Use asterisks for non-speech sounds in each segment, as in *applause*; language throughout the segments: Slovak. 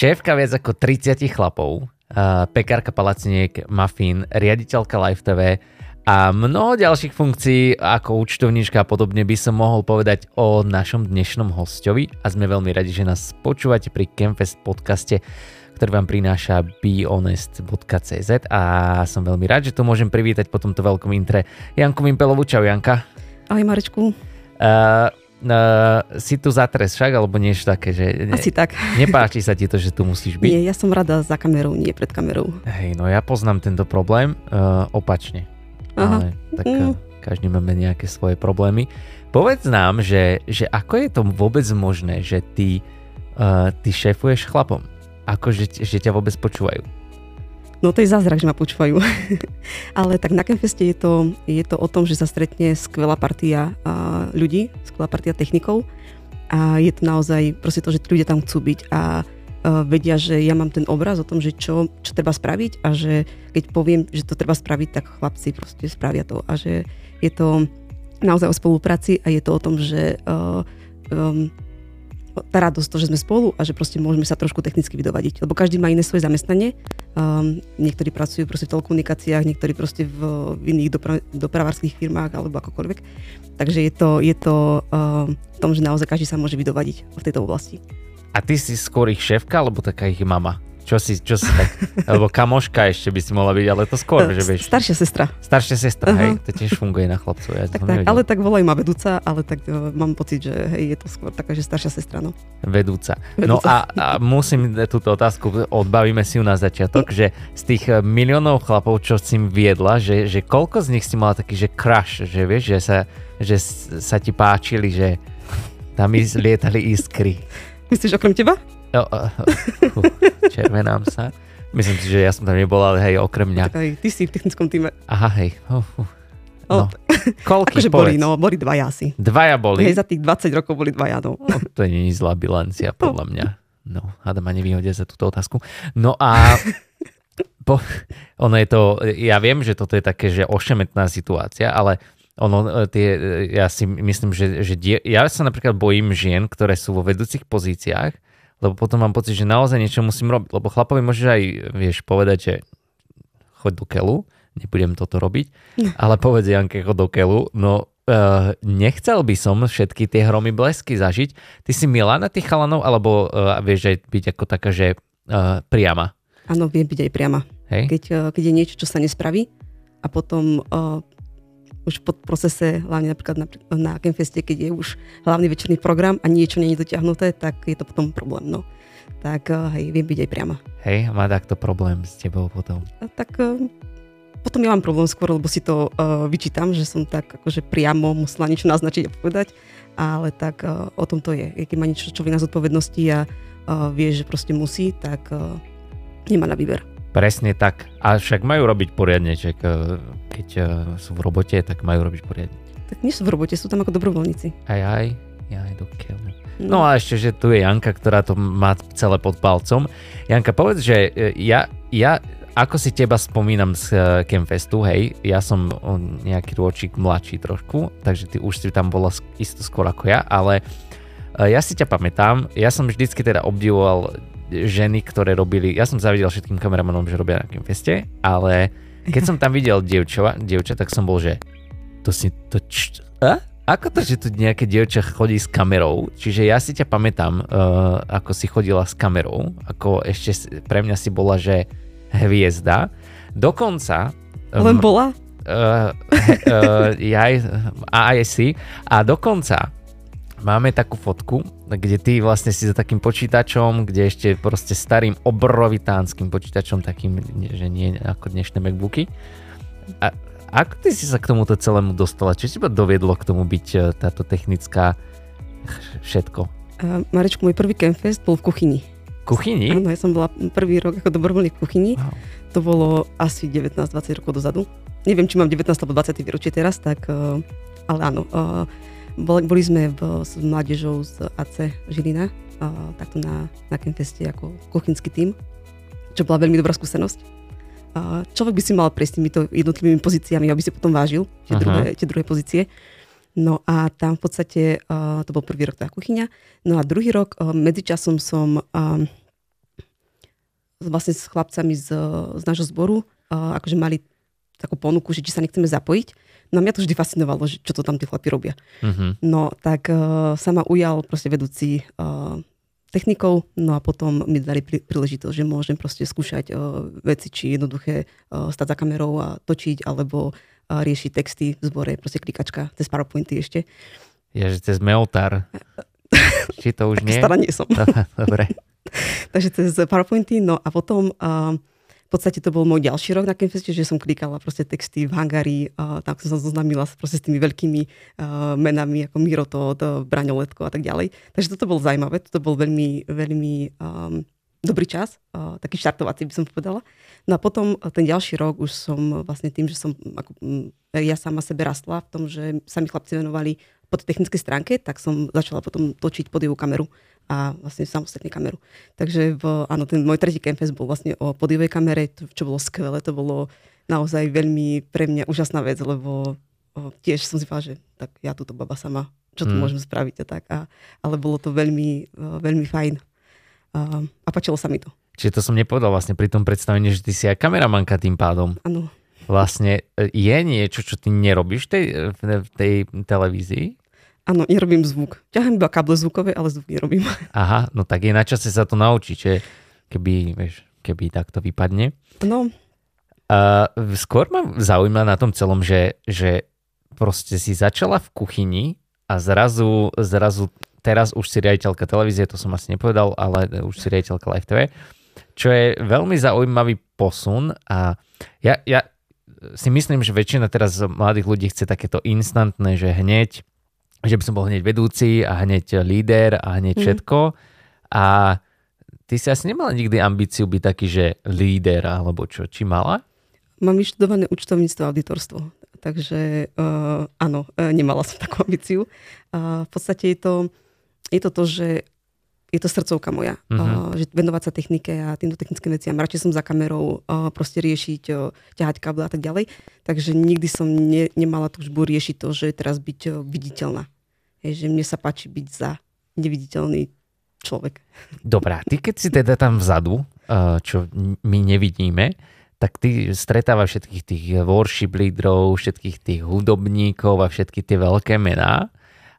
šéfka viac ako 30 chlapov, pekárka palaciniek, mafín, riaditeľka Live TV a mnoho ďalších funkcií ako účtovníčka a podobne by som mohol povedať o našom dnešnom hostovi a sme veľmi radi, že nás počúvate pri Campfest podcaste ktorý vám prináša behonest.cz a som veľmi rád, že tu môžem privítať po tomto veľkom intre Janku Vimpelovu. Čau Janka. Ahoj Marečku. Uh, Uh, si tu zatres však, alebo niečo také, že... Ne, Asi tak. Nepáči sa ti to, že tu musíš byť? Nie, ja som rada za kamerou, nie pred kamerou. Hej, no ja poznám tento problém uh, opačne. Aha. Ale tak mm. každý máme nejaké svoje problémy. Povedz nám, že, že ako je to vôbec možné, že ty, uh, ty šéfuješ chlapom? Ako, že, že ťa vôbec počúvajú? No to je zázrak, že ma počúvajú. *laughs* Ale tak na Campfeste je to, je to o tom, že sa stretne skvelá partia ľudí, skvelá partia technikov a je to naozaj proste to, že ľudia tam chcú byť a vedia, že ja mám ten obraz o tom, že čo, čo treba spraviť a že keď poviem, že to treba spraviť, tak chlapci proste spravia to a že je to naozaj o spolupráci a je to o tom, že uh, um, tá radosť, to, že sme spolu a že proste môžeme sa trošku technicky vydovadiť. Lebo každý má iné svoje zamestnanie. Um, niektorí pracujú proste v telekomunikáciách, niektorí proste v, v iných dopra- dopravárských firmách alebo akokoľvek. Takže je to, je to um, v tom, že naozaj každý sa môže vydovadiť v tejto oblasti. A ty si skôr ich šéfka alebo taká ich mama? Čo si, čo si tak, *laughs* alebo kamoška ešte by si mohla byť, ale to skôr, že vieš. Staršia sestra. Staršia sestra, uh-huh. hej, to tiež funguje na chlapcov. Ja tak, tak, ale tak volajú ma vedúca, ale tak uh, mám pocit, že hej, je to skôr taká, že staršia sestra, no. Vedúca. No vedúca. No a, a musím túto otázku, odbavíme si ju na začiatok, že z tých e, miliónov chlapov, čo si im viedla, že, že koľko z nich si mala taký, že crush, že vieš, že sa, že sa ti páčili, že tam lietali iskry. *laughs* Myslíš okrem teba? No, uh, uh, červenám sa. Myslím si, že ja som tam nebol, ale hej, okrem mňa. Tak aj ty si v technickom týme. Aha, hej. Uh, uh. No. Koľky, akože boli, no, boli dvaja asi. Dvaja boli? Hej, za tých 20 rokov boli dvaja, no. no to nie je zlá bilancia, podľa mňa. No, hádam ma nevyhodia za túto otázku. No a po, ono je to, ja viem, že toto je také, že ošemetná situácia, ale ono, e, tie, e, ja si myslím, že, že die, ja sa napríklad bojím žien, ktoré sú vo vedúcich pozíciách, lebo potom mám pocit, že naozaj niečo musím robiť, lebo chlapovi môžeš aj, vieš, povedať, že choď do kelu, nebudem toto robiť, ale povedz Janke, choď do kelu, no uh, nechcel by som všetky tie hromy blesky zažiť. Ty si milá na tých chalanov, alebo uh, vieš aj byť ako taká, že uh, priama? Áno, viem byť aj priama. Hej? Keď, uh, keď je niečo, čo sa nespraví a potom uh, už pod procese, hlavne napríklad na, na Campfeste, keď je už hlavný večerný program a niečo nie je dotiahnuté, tak je to potom problém. No. Tak eh, hej, viem byť aj priama. Hej, má takto problém s tebou potom? A tak uh, potom ja mám problém skôr, lebo si to uh, vyčítam, že som tak akože priamo musela niečo naznačiť a povedať, ale tak uh, o tom to je. Keď má niečo človek na zodpovednosti a uh, vie, že proste musí, tak uh, nemá na výber. Presne tak. A však majú robiť poriadne, že keď e, sú v robote, tak majú robiť poriadne. Tak nie sú v robote, sú tam ako dobrovoľníci. Aj, aj, aj do keľu. No. no a ešte, že tu je Janka, ktorá to má celé pod palcom. Janka, povedz, že e, ja, ja ako si teba spomínam z Campfestu, hej, ja som nejaký rôčik mladší trošku, takže ty už si tam bola isto skôr ako ja, ale ja si ťa pamätám, ja som vždycky teda obdivoval ženy, ktoré robili, ja som zavidel všetkým kameramanom, že robia na feste, ale keď som tam videl dievča, dievča, tak som bol, že to si, to č, a? Ako to, že tu nejaké dievča chodí s kamerou? Čiže ja si ťa pamätám, uh, ako si chodila s kamerou, ako ešte pre mňa si bola, že hviezda. Dokonca... Um, Len bola? Uh, uh, ja aj, aj si. A dokonca máme takú fotku, kde ty vlastne si za takým počítačom, kde ešte proste starým obrovitánskym počítačom, takým, že nie ako dnešné MacBooky. A ako ty si sa k tomuto celému dostala? Čo teba doviedlo k tomu byť e, táto technická všetko? Uh, Marečku, môj prvý Campfest bol v kuchyni. Kuchyni? Áno, ja som bola prvý rok ako dobrovoľník v kuchyni. Wow. To bolo asi 19-20 rokov dozadu. Neviem, či mám 19 alebo 20 výročie teraz, tak, uh, ale áno. Uh, boli, sme v, s mládežou z AC Žilina, a, takto na, na Campfeste ako kuchynský tím, čo bola veľmi dobrá skúsenosť. A, človek by si mal prejsť týmito jednotlivými pozíciami, aby si potom vážil tie, druhé, tie druhé pozície. No a tam v podstate, uh, to bol prvý rok tá kuchyňa. No a druhý rok, uh, medzičasom som uh, vlastne s chlapcami z, z nášho zboru, uh, akože mali takú ponuku, že či sa nechceme zapojiť. No mňa to vždy fascinovalo, že čo to tam tí chlapi robia. Uh-huh. No tak uh, sa ma ujal proste vedúci uh, technikou, no a potom mi dali prí, príležitosť, že môžem proste skúšať uh, veci, či jednoduché uh, stať za kamerou a točiť, alebo uh, riešiť texty v zbore, proste klikačka cez PowerPointy ešte. Je, že cez Meotar. *laughs* či to už nie? Stará nie som. *laughs* Dobre. *laughs* Takže cez PowerPointy, no a potom uh, v podstate to bol môj ďalší rok na Campfeste, že som klikala proste texty v Hangari, uh, tam som sa zoznámila proste s tými veľkými uh, menami ako Miro Todd, Braňo Letko a tak ďalej. Takže toto bolo zaujímavé, toto bol veľmi, veľmi um, dobrý čas, uh, taký štartovací by som povedala. No a potom ten ďalší rok už som vlastne tým, že som ako, ja sama sebe rastla v tom, že sa mi chlapci venovali po technickej stránke, tak som začala potom točiť podievú kameru a vlastne samostatne kameru. Takže v, áno, ten môj tretí campus bol vlastne o podivej kamere, čo bolo skvelé, to bolo naozaj veľmi pre mňa úžasná vec, lebo o, tiež som si povedala, že tak ja túto baba sama, čo tu hmm. môžem spraviť a tak. A, ale bolo to veľmi, veľmi fajn. A, a páčilo sa mi to. Čiže to som nepovedal vlastne pri tom predstavení, že ty si aj kameramanka tým pádom. Áno. Vlastne e, je niečo, čo ty nerobíš tej, v tej televízii? Áno, nerobím zvuk. Ťahám iba káble zvukové, ale zvuk nerobím. *laughs* Aha, no tak je na čase sa to naučiť, že keby, vieš, keby takto vypadne. No. Uh, skôr ma zaujíma na tom celom, že, že proste si začala v kuchyni a zrazu, zrazu teraz už si riaditeľka televízie, to som asi nepovedal, ale už si riaditeľka Live TV, čo je veľmi zaujímavý posun a ja, ja si myslím, že väčšina teraz mladých ľudí chce takéto instantné, že hneď že by som bol hneď vedúci a hneď líder a hneď mm. všetko. A ty si asi nemala nikdy ambíciu byť taký, že líder alebo čo? Či mala? Mám vyštudované účtovníctvo a auditorstvo. Takže uh, áno, uh, nemala som takú *laughs* ambíciu. Uh, v podstate je to, je to to, že je to srdcovka moja, uh-huh. uh, že venovať sa technike a týmto technickým veciam. Radšej som za kamerou uh, proste riešiť, uh, ťahať káble a tak ďalej. Takže nikdy som ne, nemala túžbu riešiť to, že teraz byť uh, viditeľná. Je, že mne sa páči byť za neviditeľný človek. Dobrá, ty keď si teda tam vzadu, uh, čo my nevidíme, tak ty stretávaš všetkých tých worship lídrov, všetkých tých hudobníkov a všetky tie veľké mená.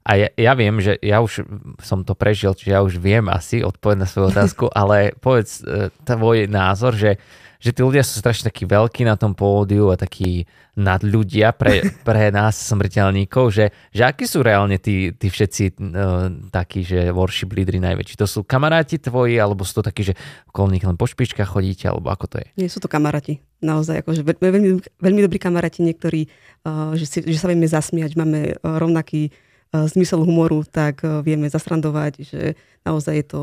A ja, ja viem, že ja už som to prežil, čiže ja už viem asi odpovedať na svoju otázku, *laughs* ale povedz uh, tvoj názor, že, že tí ľudia sú strašne takí veľkí na tom pódiu a takí nadľudia pre, *laughs* pre nás smrteľníkov, že, že akí sú reálne tí, tí všetci uh, takí, že worship lídry najväčší? To sú kamaráti tvoji, alebo sú to takí, že okolo nich len po špičkách chodíte, alebo ako to je? Nie, sú to kamaráti. Naozaj, akože veľmi, veľmi dobrí kamaráti niektorí, uh, že, si, že sa vieme zasmiať, máme rovnaký zmysel humoru, tak vieme zasrandovať, že naozaj je to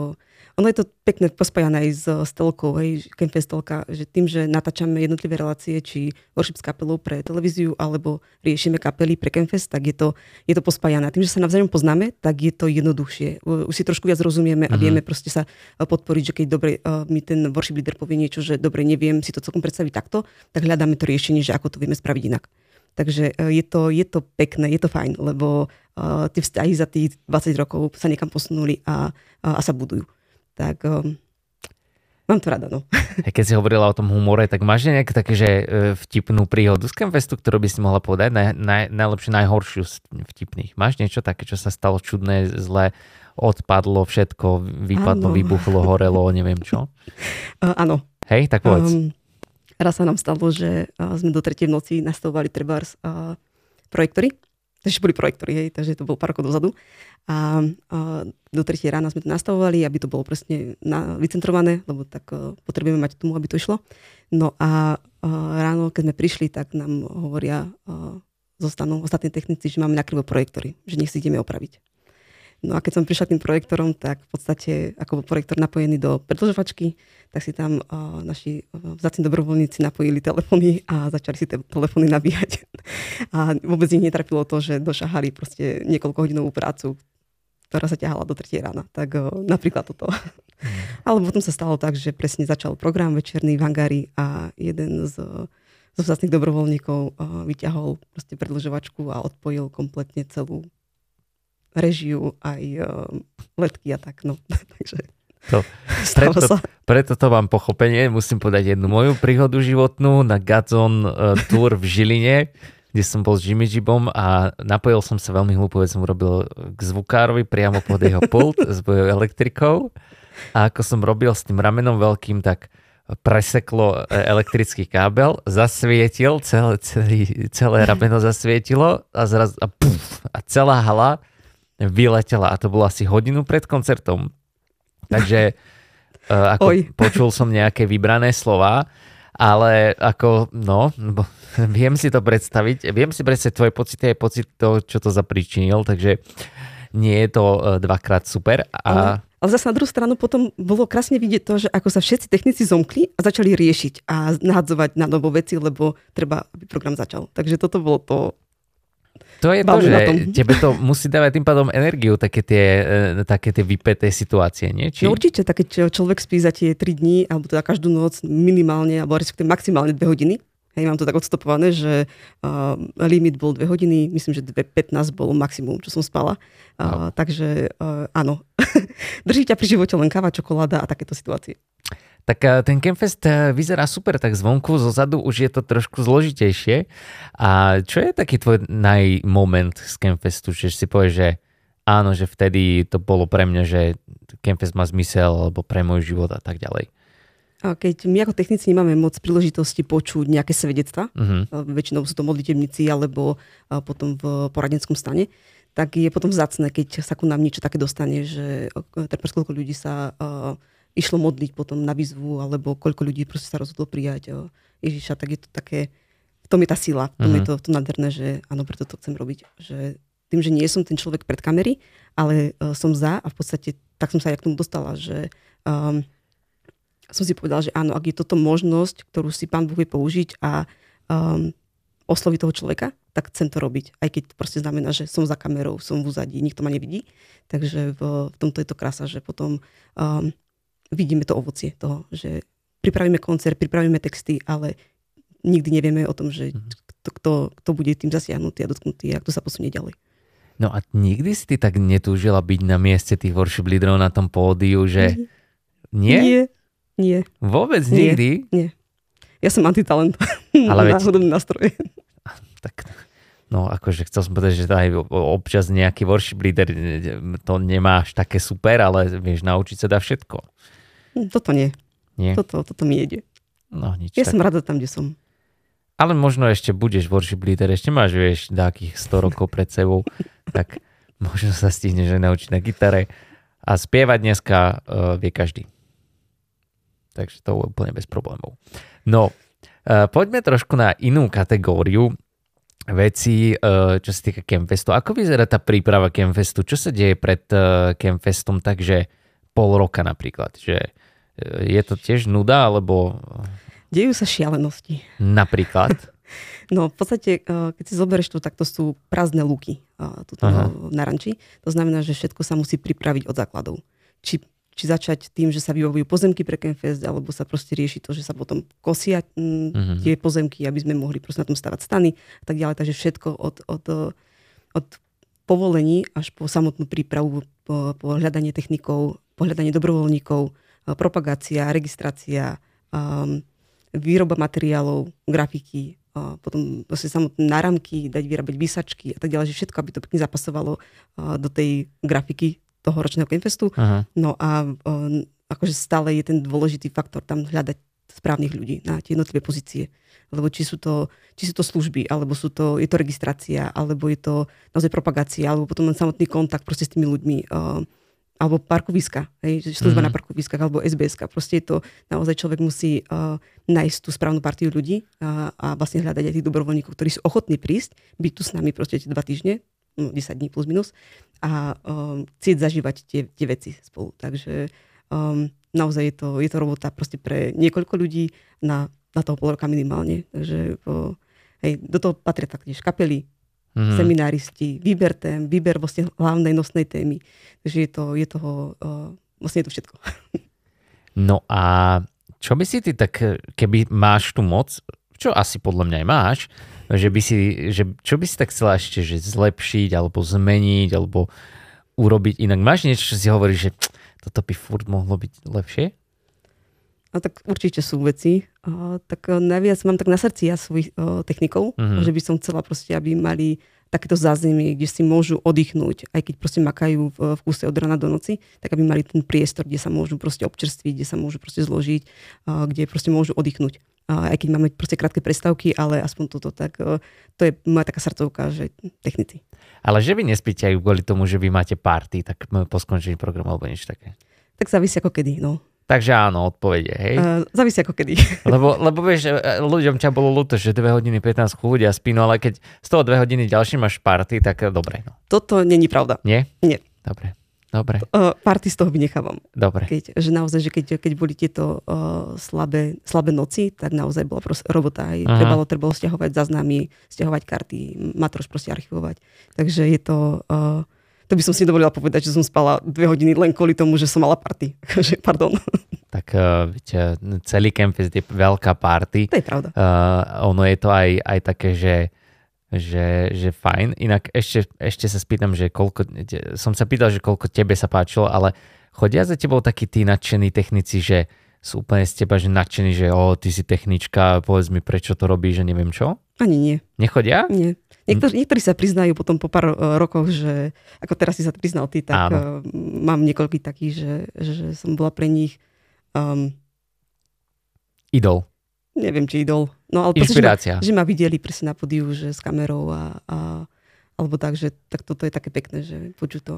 ono je to pekné pospájané aj s, s telkou, hej, Campfestolka, že tým, že natáčame jednotlivé relácie, či worship s kapelou pre televíziu, alebo riešime kapely pre Campfest, tak je to, je to pospájané. A tým, že sa navzájom poznáme, tak je to jednoduchšie. Už si trošku viac rozumieme a mm-hmm. vieme proste sa podporiť, že keď dobre mi ten worship leader povie niečo, že dobre, neviem si to celkom predstaviť takto, tak hľadáme to riešenie, že ako to vieme spraviť inak. Takže e, je to, je to pekné, je to fajn, lebo uh, tie vzťahy za tých 20 rokov sa niekam posunuli a, a, a sa budujú. Tak um, mám to rada, no. *laughs* Keď si hovorila o tom humore, tak máš nejaké také, že vtipnú príhodu z Campfestu, ktorú by si mohla povedať? Naj, naj, najlepšie, najhoršiu z vtipných. Máš niečo také, čo sa stalo čudné, zlé, odpadlo všetko, vypadlo, ano. vybuchlo, horelo, neviem čo? Uh, *laughs* áno. Hej, tak povedz. Um, raz sa nám stalo, že sme do tretej noci nastavovali trebárs projektory. Takže boli projektory, hej, takže to bolo pár rokov dozadu. A, a do tretej rána sme to nastavovali, aby to bolo presne na, vycentrované, lebo tak uh, potrebujeme mať tomu, aby to išlo. No a uh, ráno, keď sme prišli, tak nám hovoria uh, zostanú ostatní technici, že máme nakrivo projektory, že nech si ideme opraviť. No a keď som prišla k tým projektorom, tak v podstate ako bol projektor napojený do predlžovačky, tak si tam uh, naši uh, vzácni dobrovoľníci napojili telefóny a začali si tie telefóny nabíjať. *laughs* A vôbec ich netrapilo to, že došahali proste niekoľko hodinovú prácu, ktorá sa ťahala do 3 rána. Tak uh, napríklad toto. Mm. Ale potom sa stalo tak, že presne začal program večerný v Hangari a jeden z zo vzácných dobrovoľníkov uh, vyťahol proste predlžovačku a odpojil kompletne celú režiu, aj uh, letky a tak. No. *laughs* Takže To, *laughs* preto, preto to mám pochopenie. Musím povedať jednu moju príhodu životnú na Gazon uh, Tour v Žiline, kde som bol s Jimmy Jibom a napojil som sa veľmi hlúpo, som urobil k zvukárovi priamo pod jeho pult s bojou elektrikou. A ako som robil s tým ramenom veľkým, tak preseklo elektrický kábel, zasvietil, celé, celé, celé rameno zasvietilo a, zraz, a, puf, a celá hala vyletela a to bolo asi hodinu pred koncertom. Takže uh, ako Oj. počul som nejaké vybrané slova, ale ako, no, *laughs* viem si to predstaviť, viem si predstaviť tvoje pocity aj pocit toho, čo to zapričinil, takže nie je to uh, dvakrát super. A... Ale, ale zase na druhú stranu potom bolo krásne vidieť to, že ako sa všetci technici zomkli a začali riešiť a nahadzovať na novo veci, lebo treba, aby program začal. Takže toto bolo to, to je to, že tebe to musí dávať tým pádom energiu, také tie, e, také tie vypeté situácie, nie? Či... No určite, tak keď človek spí za tie 3 dní, alebo teda každú noc minimálne, alebo maximálne 2 hodiny, Hej, mám to tak odstopované, že uh, limit bol 2 hodiny, myslím, že 2.15 bolo maximum, čo som spala. Uh, no. Takže uh, áno, *laughs* drží ťa pri živote len káva, čokoláda a takéto situácie. Tak eh, ten Campfest eh, vyzerá super, tak zvonku, zo zadu už je to trošku zložitejšie. A čo je taký tvoj najmoment z Campfestu, že si povieš, že áno, že vtedy to bolo pre mňa, že Campfest má zmysel, alebo pre môj život a tak ďalej. A keď my ako technici nemáme moc príležitosti počuť nejaké svedectva, uh-huh. väčšinou sú to modlitebníci alebo potom v poradenskom stane, tak je potom vzácne, keď sa ku nám niečo také dostane, že koľko ľudí sa uh, išlo modliť potom na výzvu, alebo koľko ľudí proste sa rozhodlo prijať Ježiša, tak je to také, v tom je tá sila, v tom uh-huh. je mhm. to, to nádherné, že áno, preto to chcem robiť. Že tým, že nie som ten človek pred kamery, ale uh, som za a v podstate tak som sa aj k tomu dostala, že um, som si povedala, že áno, ak je toto možnosť, ktorú si pán Boh vie použiť a um, osloviť toho človeka, tak chcem to robiť. Aj keď to proste znamená, že som za kamerou, som v úzadí, nikto ma nevidí. Takže v, v tomto je to krása, že potom um, vidíme to ovocie toho, že pripravíme koncert, pripravíme texty, ale nikdy nevieme o tom, že mhm. kto, kto, kto bude tým zasiahnutý a dotknutý a kto sa posunie ďalej. No a nikdy si ty tak netúžila byť na mieste tých worship lídrov na tom pódiu, že mhm. nie? Nie, nie. Vôbec nie, nikdy? Nie. Ja som antitalent *laughs* Ale na veď... hudobné nástroje. *laughs* Tak, no akože chcel som povedať, že aj občas nejaký worship leader to nemáš také super, ale vieš, naučiť sa dá všetko. Toto nie. nie. Toto, toto mi jede. No, nič ja tak. som rada tam, kde som. Ale možno ešte budeš worship leader, ešte máš, vieš, takých 100 rokov pred sebou, *laughs* tak možno sa stihneš aj naučiť na gitare. A spievať dneska uh, vie každý. Takže to úplne bez problémov. No, uh, poďme trošku na inú kategóriu veci, uh, čo sa týka Campfestu. Ako vyzerá tá príprava Campfestu? Čo sa deje pred uh, Campfestom? Takže pol roka napríklad, že je to tiež nuda, alebo... Dejú sa šialenosti. Napríklad? *laughs* No v podstate, eh, keď si zoberieš to, tak to sú prázdne luky eh, tuto na ranči. To znamená, že všetko sa musí pripraviť od základov. Či, či začať tým, že sa vybavujú pozemky pre Campfest, alebo sa proste rieši to, že sa potom kosia uh-huh. tie pozemky, aby sme mohli proste na tom stavať stany a tak ďalej. Takže všetko od, od, od povolení až po samotnú prípravu, po, po hľadanie technikov, po hľadanie dobrovoľníkov, propagácia, registrácia, um, výroba materiálov, grafiky, uh, potom vlastne samotné náramky, dať vyrábať výsačky a tak ďalej, že všetko, aby to pekne zapasovalo uh, do tej grafiky toho ročného Kenfestu. Aha. No a um, akože stále je ten dôležitý faktor tam hľadať správnych ľudí na tie jednotlivé pozície. Lebo či sú to, či sú to služby, alebo sú to, je to registrácia, alebo je to naozaj propagácia, alebo potom len samotný kontakt proste s tými ľuďmi. Uh, alebo parkoviska, hej, služba mm. na parkoviskách, alebo SBS. Proste je to, naozaj človek musí uh, nájsť tú správnu partiu ľudí uh, a vlastne hľadať aj tých dobrovoľníkov, ktorí sú ochotní prísť, byť tu s nami proste dva týždne, no, 10 dní plus minus a um, chcieť zažívať tie, tie veci spolu. Takže um, naozaj je to, je to robota proste pre niekoľko ľudí na, na toho pol roka minimálne. Takže uh, hej, do toho patria taktiež kapely, mm-hmm. semináristi, výber tém, výber vlastne hlavnej nosnej témy. Takže je, to, je toho, uh, vlastne je to všetko. *laughs* No a čo by si ty tak, keby máš tu moc, čo asi podľa mňa aj máš, že by si, že čo by si tak chcela ešte že zlepšiť, alebo zmeniť, alebo urobiť inak. Máš niečo, čo si hovoríš, že toto by furt mohlo byť lepšie? A tak určite sú veci. Tak a, najviac mám tak na srdci ja svojich a, technikov, mm-hmm. že by som chcela proste, aby mali takéto zázemie, kde si môžu oddychnúť, aj keď proste makajú v, v kúse od rana do noci, tak aby mali ten priestor, kde sa môžu proste občerstviť, kde sa môžu proste zložiť, kde proste môžu oddychnúť. Aj keď máme proste krátke prestávky, ale aspoň toto, tak a, to je moja taká srdcovka, že technici. Ale že vy nespíte aj kvôli tomu, že vy máte party, tak po skončení programu alebo niečo také? Tak závisí ako kedy, no. Takže áno, odpovede, hej? Uh, závisí ako kedy. *laughs* Lebo, lebo vieš, e, ľuďom ťa bolo ľúto, že 2 hodiny 15 chudia spínu, ale keď z toho 2 hodiny ďalšie máš party, tak dobre. No. Toto není pravda. Nie? Nie. Dobre. Dobre. Uh, party z toho vynechávam. Dobre. Keď, že naozaj, že keď, keď boli tieto uh, slabé, slabé noci, tak naozaj bola proste robota. Aj trebalo, trebalo stiahovať záznamy, stiahovať karty, matroš proste archivovať. Takže je to... Uh, to by som si dovolila povedať, že som spala dve hodiny len kvôli tomu, že som mala party. *laughs* Pardon. Tak uh, viete, celý Campfest je veľká party. To je pravda. Uh, ono je to aj, aj také, že, že, že fajn. Inak ešte, ešte sa spýtam, že koľko, som sa pýtal, že koľko tebe sa páčilo, ale chodia za tebou takí tí nadšení technici, že sú úplne z teba že nadšení, že o, ty si technička, povedz mi, prečo to robíš, že neviem čo? Ani nie. Nechodia? Nie. Niektorí, niektorí sa priznajú potom po pár uh, rokoch, že ako teraz si sa priznal ty, tak uh, mám niekoľkých takých, že, že som bola pre nich um, idol. Neviem, či idol. No, ale Inšpirácia. Proste, že, ma, že ma videli presne na podiu, že s kamerou a, a alebo tak, že tak toto je také pekné, že počuť to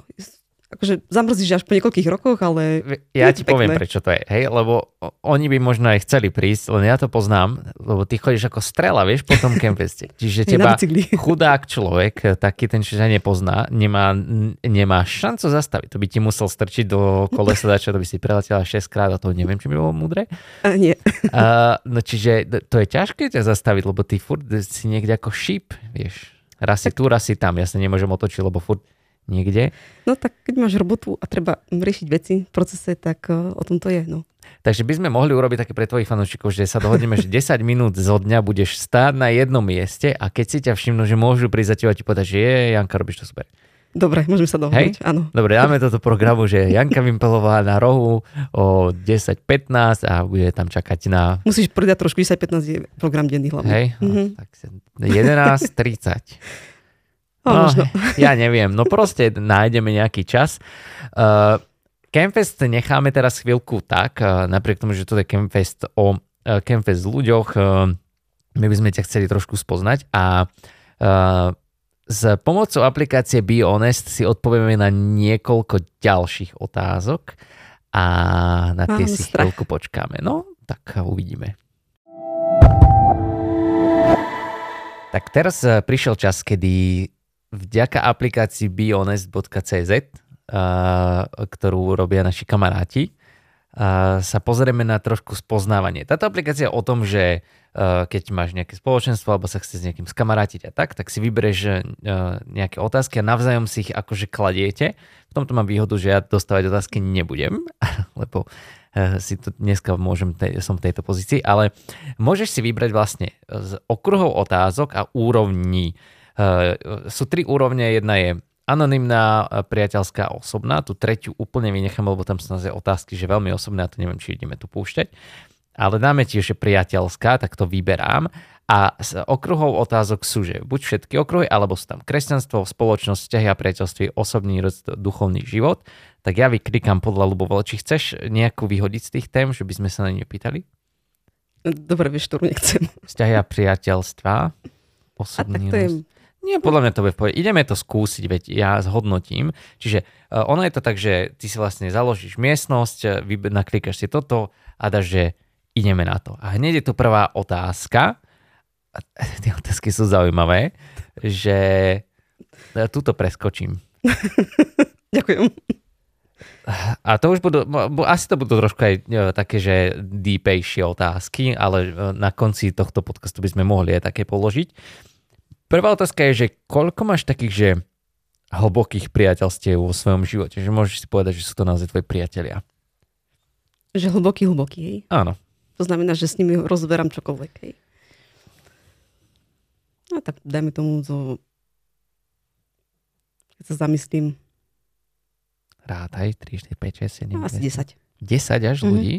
akože zamrzíš až po niekoľkých rokoch, ale... Ja ti pekné. poviem, prečo to je, hej, lebo oni by možno aj chceli prísť, len ja to poznám, lebo ty chodíš ako strela, vieš, po tom kempeste. *laughs* Čiže teba *laughs* chudák človek, taký ten, čo sa nepozná, nemá, nemá šancu zastaviť. To by ti musel strčiť do kolesa, čo to by si preletela 6 krát a to neviem, či by bolo múdre. A nie. *laughs* A, no čiže to je ťažké ťa zastaviť, lebo ty furt si niekde ako šíp, vieš. Raz si tu, raz si tam. Ja sa nemôžem otočiť, lebo furt niekde. No tak keď máš robotu a treba riešiť veci v procese, tak uh, o tom to je. No. Takže by sme mohli urobiť také pre tvojich fanúšikov, že sa dohodneme, že 10 minút zo dňa budeš stáť na jednom mieste a keď si ťa všimnú, že môžu prísť za teba ti povedať, že je, Janka, robíš to super. Dobre, môžeme sa dohodnúť, áno. Dobre, dáme toto programu, že Janka Vimpelová na rohu o 10.15 a bude tam čakať na... Musíš pridať trošku 10.15 je program denný hlavne. Hej, mm-hmm. tak 11.30. No, no, *laughs* ja neviem, no proste nájdeme nejaký čas. Uh, Campfest necháme teraz chvíľku tak, uh, napriek tomu, že to je Campfest o uh, Campfest ľuďoch, uh, my by sme ťa chceli trošku spoznať a uh, s pomocou aplikácie Be Honest si odpovieme na niekoľko ďalších otázok a na tie Mám si strach. chvíľku počkáme. No, tak uvidíme. Tak teraz prišiel čas, kedy vďaka aplikácii behonest.cz, ktorú robia naši kamaráti, sa pozrieme na trošku spoznávanie. Táto aplikácia je o tom, že keď máš nejaké spoločenstvo alebo sa chce s niekým skamarátiť a tak, tak si vyberieš nejaké otázky a navzájom si ich akože kladiete. V tomto mám výhodu, že ja dostávať otázky nebudem, *laughs* lebo si tu dneska môžem, som v tejto pozícii, ale môžeš si vybrať vlastne z okruhov otázok a úrovní Eh, sú tri úrovne, jedna je anonymná, eh, priateľská, osobná. Tu tretiu úplne vynechám, lebo tam sú naozaj otázky, že veľmi osobné, a to neviem, či ideme tu púšťať. Ale dáme tiež, že priateľská, tak to vyberám. A z okruhov otázok sú, že buď všetky okruhy, alebo sú tam kresťanstvo, spoločnosť, vzťahy a priateľstvo, osobný duchovný život. Tak ja vyklikám podľa ľubovoľa, či chceš nejakú vyhodiť z tých tém, že by sme sa na ne pýtali? Dobre, vieš, ktorú nechcem. Vzťahy a priateľstva, osobný a tak to je nie, podľa mňa to bude v pohode. Ideme to skúsiť, veď ja zhodnotím. Čiže uh, ono je to tak, že ty si vlastne založíš miestnosť, e, vy naklikaš si toto a dáš, že ideme na to. A hneď je tu prvá otázka. A tie otázky sú zaujímavé, že uh, túto preskočím. *laughs* Ďakujem. A to už budú, asi to budú trošku aj také, že deepejšie otázky, ale na konci tohto podcastu by sme mohli aj také položiť. Prvá otázka je, že koľko máš takých, že hlbokých priateľstiev vo svojom živote? Že môžeš si povedať, že sú to naozaj tvoji priatelia. Že hlboký, hlboký, hej? Áno. To znamená, že s nimi rozberám čokoľvek, hej? No tak dajme tomu zo... Keď sa zamyslím... rátaj, 3, 4, 5, 6, 7, No, asi 10. 10 až Mhm. ľudí?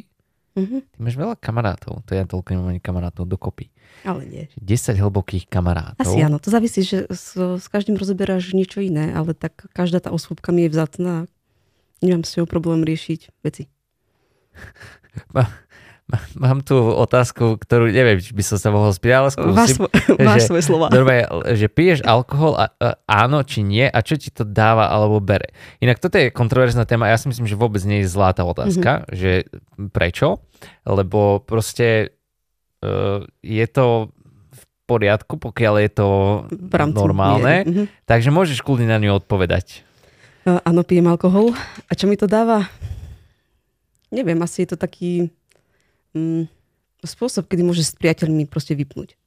Mhm. Ty máš veľa kamarátov, to ja toľko nemám ani kamarátov dokopy. Ale nie. 10 hlbokých kamarátov. Asi áno, to závisí, že s, s každým rozoberáš niečo iné, ale tak každá tá osôbka mi je vzácná. Nemám s ňou problém riešiť veci. *laughs* Mám tu otázku, ktorú neviem, či by som sa mohol spýtať, ale skúsim. svo, *laughs* máš že- svoje slova. Normálne, že piješ alkohol a, a áno či nie a čo ti to dáva alebo bere. Inak toto je kontroverzná téma ja si myslím, že vôbec nie je zlá tá otázka, mm-hmm. že prečo, lebo proste uh, je to v poriadku, pokiaľ je to normálne, miery. Mhm. takže môžeš kľudne na ňu odpovedať. Uh, áno, pijem alkohol. A čo mi to dáva? Neviem, asi je to taký mm, spôsob, kedy môžeš s priateľmi proste vypnúť.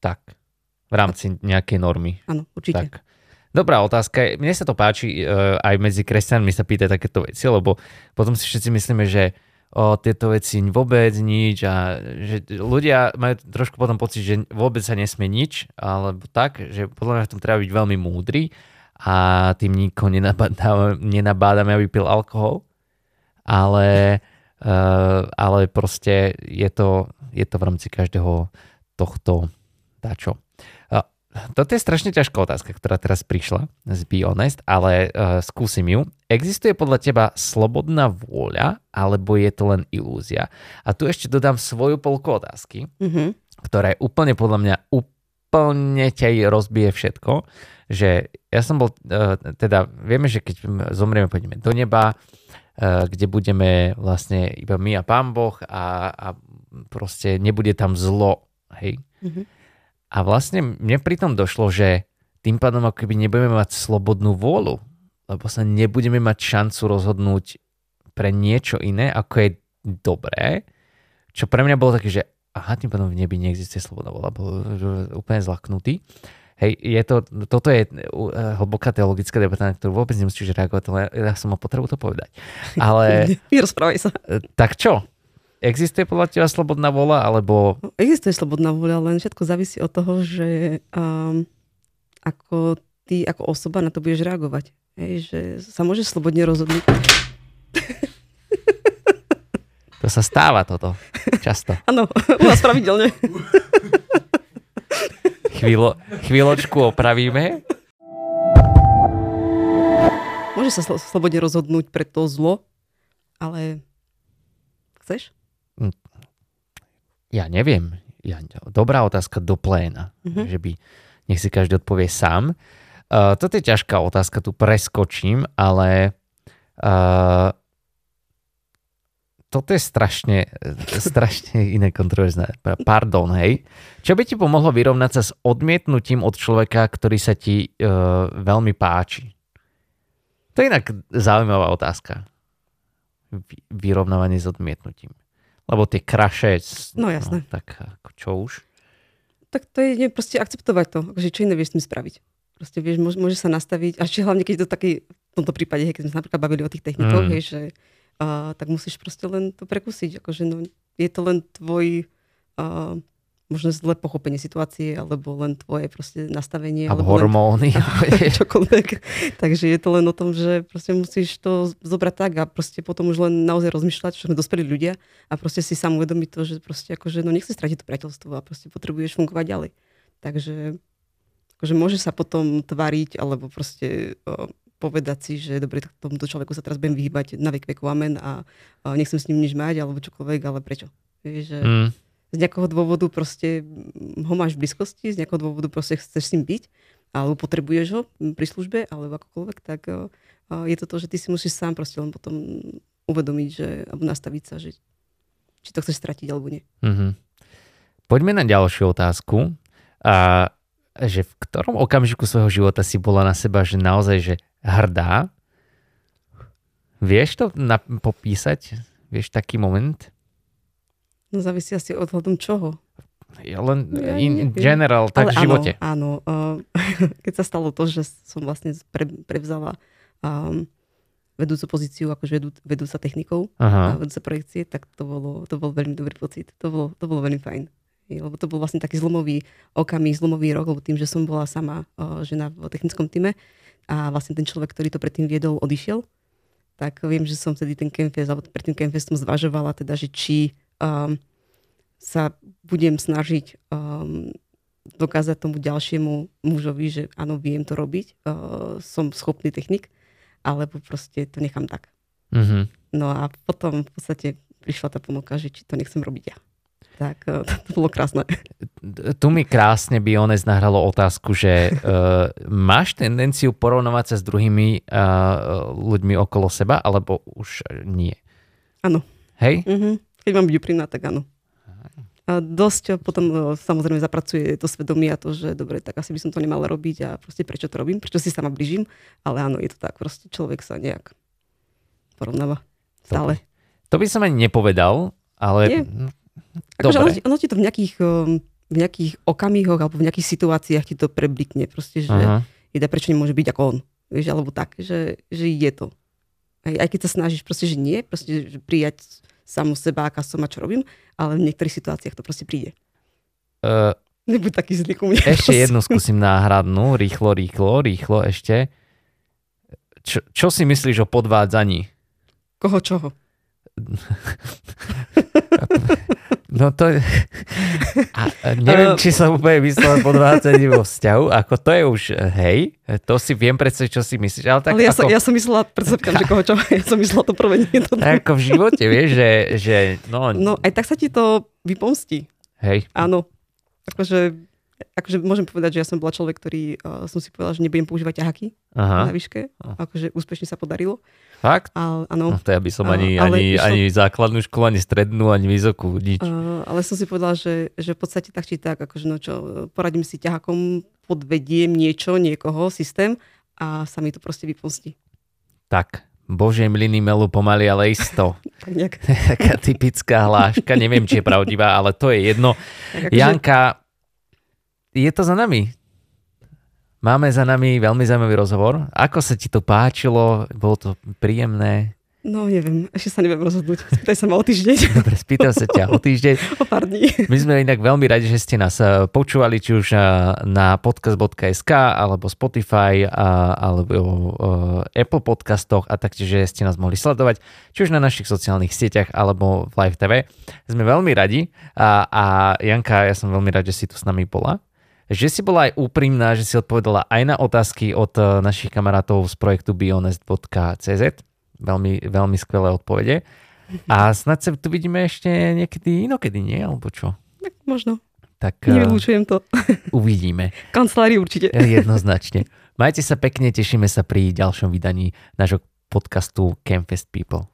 Tak, v rámci nejakej normy. Áno, určite. Tak. Dobrá otázka. Mne sa to páči, uh, aj medzi kresťanmi sa pýta takéto veci, lebo potom si všetci myslíme, že o tieto veci vôbec nič a že ľudia majú trošku potom pocit, že vôbec sa nesmie nič, alebo tak, že podľa mňa v tom treba byť veľmi múdry a tým nikoho nenabádame, nenabádame aby pil alkohol, ale, ale proste je to, je to v rámci každého tohto dačo. Uh, toto je strašne ťažká otázka, ktorá teraz prišla, z Be Honest, ale uh, skúsim ju. Existuje podľa teba slobodná vôľa, alebo je to len ilúzia? A tu ešte dodám svoju polku otázky, Mhm. ktorá je úplne podľa mňa úplne ťa rozbije všetko, že ja som bol, uh, teda vieme, že keď zomrieme, pôjdeme do neba, kde budeme vlastne iba my a pán Boh a, a proste nebude tam zlo, hej. Mhm. A vlastne mne pritom došlo, že tým pádom ako keby nebudeme mať slobodnú vôľu, lebo sa nebudeme mať šancu rozhodnúť pre niečo iné, ako je dobré, čo pre mňa bolo také, že aha, tým pádom v nebi neexistuje slobodná vôľa, bol úplne zlaknutý. Hej, je to, toto je uh, hlboká teologická debata, na ktorú vôbec nemusíš reagovať, ale ja som mal potrebu to povedať. Ale *laughs* Rozprávaj sa. e, tak čo? Existuje podľa teba slobodná vôľa, alebo Existuje slobodná vôľa, len všetko závisí od toho, že um, ako ty ako osoba na to budeš reagovať. Hej, že sa môžeš slobodne rozhodnúť. to sa stáva toto často. Áno, *laughs* u nás pravidelne. *laughs* Chvíľo, chvíľočku opravíme. Môžeš sa slo- slobodne rozhodnúť pre to zlo, ale chceš? Ja neviem. Ja, dobrá otázka do pléna. Mhm. Že by, nech si každý odpovie sám. Uh, toto je ťažká otázka, tu preskočím, ale uh, toto je strašne, strašne iné kontroverzné. Pardon, hej. Čo by ti pomohlo vyrovnať sa s odmietnutím od človeka, ktorý sa ti uh, veľmi páči? To je inak zaujímavá otázka. Vy- Vyrovnávanie s odmietnutím. Lebo tie kraše... No, jasné. tak ako čo už? Tak to je proste akceptovať to. Akože čo iné vieš s tým spraviť. Proste vieš, môže, môže sa nastaviť, a ešte hlavne keď to taký, v tomto prípade, hej, keď sme sa napríklad bavili o tých technikoch, Mm. mm. hej, že uh, tak musíš proste len to prekúsiť. Akože no, je to len tvoj uh, možno zlé pochopenie situácie, alebo len tvoje proste nastavenie. Alebo alebo len hormóny. *laughs* *laughs* čokoľvek. Takže je to len o tom, že proste musíš to zobrať tak a proste potom už len naozaj rozmýšľať, čo sme dospelí ľudia a proste si sám uvedomiť to, že proste akože no nechceš stratiť to priateľstvo a proste potrebuješ fungovať ďalej. Takže akože môže sa potom tvariť alebo proste o, povedať si, že dobre, tak tomuto človeku sa teraz budem vyhýbať na vek veku amen a, a nechcem s ním nič mať alebo čokoľvek, ale prečo? Vieš, že Mm, z nejakého dôvodu proste ho máš v blízkosti, z nejakého dôvodu proste chceš s ním byť, alebo potrebuješ ho pri službe, alebo akokoľvek, tak uh, je to to, že ty si musíš sám proste len potom uvedomiť, že, alebo nastaviť sa, že či to chceš stratiť, alebo nie. mhm. Poďme na ďalšiu otázku. A, že v ktorom okamžiku svojho života si bola na seba, že naozaj, že hrdá? Vieš to na, popísať? Vieš taký moment? No závisí asi od hľadom čoho. Ja len Ja in neviem. general, tak Ale v živote. Áno, áno uh, *laughs* keď sa stalo to, že som vlastne pre, prevzala um, vedúcu pozíciu, akože vedú, vedúca technikou, a Aha. vedúca projekcie, tak to bolo, to bol veľmi dobrý pocit. To bolo, to bolo veľmi fajn. Lebo to bol vlastne taký zlomový okamih, zlomový rok, lebo tým, že som bola sama uh, žena v technickom týme a vlastne ten človek, ktorý to predtým viedol, odišiel, tak viem, že som vtedy ten Campfest, alebo pred tým Campfestom zvažovala teda, že či um, sa budem snažiť um, dokázať tomu ďalšiemu mužovi, že áno, viem to robiť, uh, som schopný technik, alebo proste to nechám tak. Mm-hmm. No a potom v podstate prišla tá ponuka, že či to nechcem robiť ja. Tak uh, to bolo krásne. Tu mi krásne Biones nahralo otázku, že uh, máš tendenciu porovnovať sa s druhými uh, ľuďmi okolo seba, alebo už nie? Áno. Hej? Mm-hmm. Keď mám byť úprimná, tak áno. A dosť potom e, samozrejme zapracuje to svedomie a to, že dobre, tak asi by som to nemala robiť a proste prečo to robím, prečo si sama blížim, ale áno, je to tak, proste človek sa nejak porovnáva stále. To by som ani nepovedal, ale... Nie. Akože ono, ono ti to v nejakých, e, v nejakých okamihoch alebo v nejakých situáciách ti to preblikne, proste, že uh-huh. jeda, prečo nemôže byť ako on, vieš, alebo tak, že, že je to. Aj, aj keď sa snažíš proste, že nie, proste, že prijať samu seba, aká som a čo robím, ale v niektorých situáciách to proste príde. Uh, Nebuď taký zlý ku mne. Ešte prosím. jednu skúsim náhradnú, rýchlo, rýchlo, rýchlo ešte. Čo, čo si myslíš o podvádzaní? Koho čoho? *laughs* No to... A, neviem, či som úplne myslel podvádzanie vo vzťahu, ako to je už, hej, to si viem predstaviť, čo si myslíš. Ale, tak ale ja, ako, som, ja som myslela, predstavkám, že koho čo, *laughs* ja som myslela to prvé. Nie to ako v živote, vieš, že, že no... No aj tak sa ti to vypomstí. Hej. Áno. Akože, akože môžem povedať, že ja som bola človek, ktorý uh, som si povedal, že nebudem používať ťahaky Aha. na výške. Akože úspešne sa podarilo. Fakt? A, áno. No, to ja by som ani, a, ani, išlo... ani základnú školu, ani strednú, ani vysokú, nič. Uh, ale som si povedala, že, že v podstate tak či tak, akože no čo, poradím si ťahakom, podvediem niečo, niekoho, systém a sa mi to proste vypustí. Tak, Bože mlyny melu pomaly, ale isto. *laughs* Taká typická hláška, neviem, či je pravdivá, ale to je jedno. akože... Janka, je to za nami. Máme za nami veľmi zaujímavý rozhovor. Ako sa ti to páčilo? Bolo to príjemné? No neviem, ešte sa neviem rozhodnúť. Spýtaj sa ma o týždeň. *laughs* Dobre, spýtam sa ťa o týždeň. *laughs* o pár dní. My sme inak veľmi radi, že ste nás eh, počúvali, či už eh, na podcast.sk, alebo Spotify, alebo eh, Apple podcastoch a taktiež, že ste nás mohli sledovať, či už na našich sociálnych sieťach, alebo v Live TV. Sme veľmi radi a, a Janka, ja som veľmi rád, že si tu s nami bola že si bola aj úprimná, že si odpovedala aj na otázky od eh, našich kamarátov z projektu bionest.cz. Veľmi, veľmi skvelé odpovede. A snad sa tu vidíme ešte niekedy inokedy, nie? Alebo čo? Tak možno. Tak, Nevylúčujem to. *laughs* Uvidíme. Kancelárii určite. Jednoznačne. Majte sa pekne, tešíme sa pri ďalšom vydaní nášho podcastu Campfest People.